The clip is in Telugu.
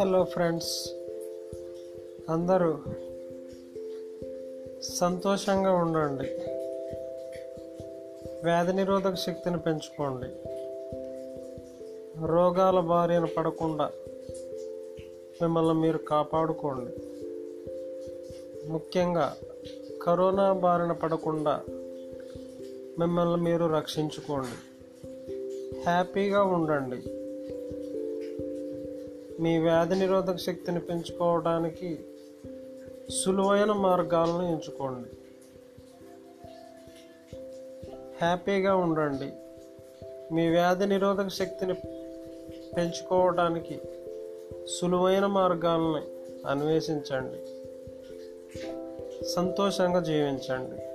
హలో ఫ్రెండ్స్ అందరూ సంతోషంగా ఉండండి. వ్యాధి నిరోధక శక్తిని పెంచుకోండి. రోగాల బారిన పడకుండా మిమ్మల్ని మీరు కాపాడుకోండి. ముఖ్యంగా కరోనా బారిన పడకుండా మిమ్మల్ని మీరు రక్షించుకోండి. హ్యాపీగా ఉండండి. మీ వ్యాధి నిరోధక శక్తిని పెంచుకోవడానికి సులువైన మార్గాలను ఎంచుకోండి. హ్యాపీగా ఉండండి. మీ వ్యాధి నిరోధక శక్తిని పెంచుకోవడానికి సులువైన మార్గాలని అన్వేషించండి. సంతోషంగా జీవించండి.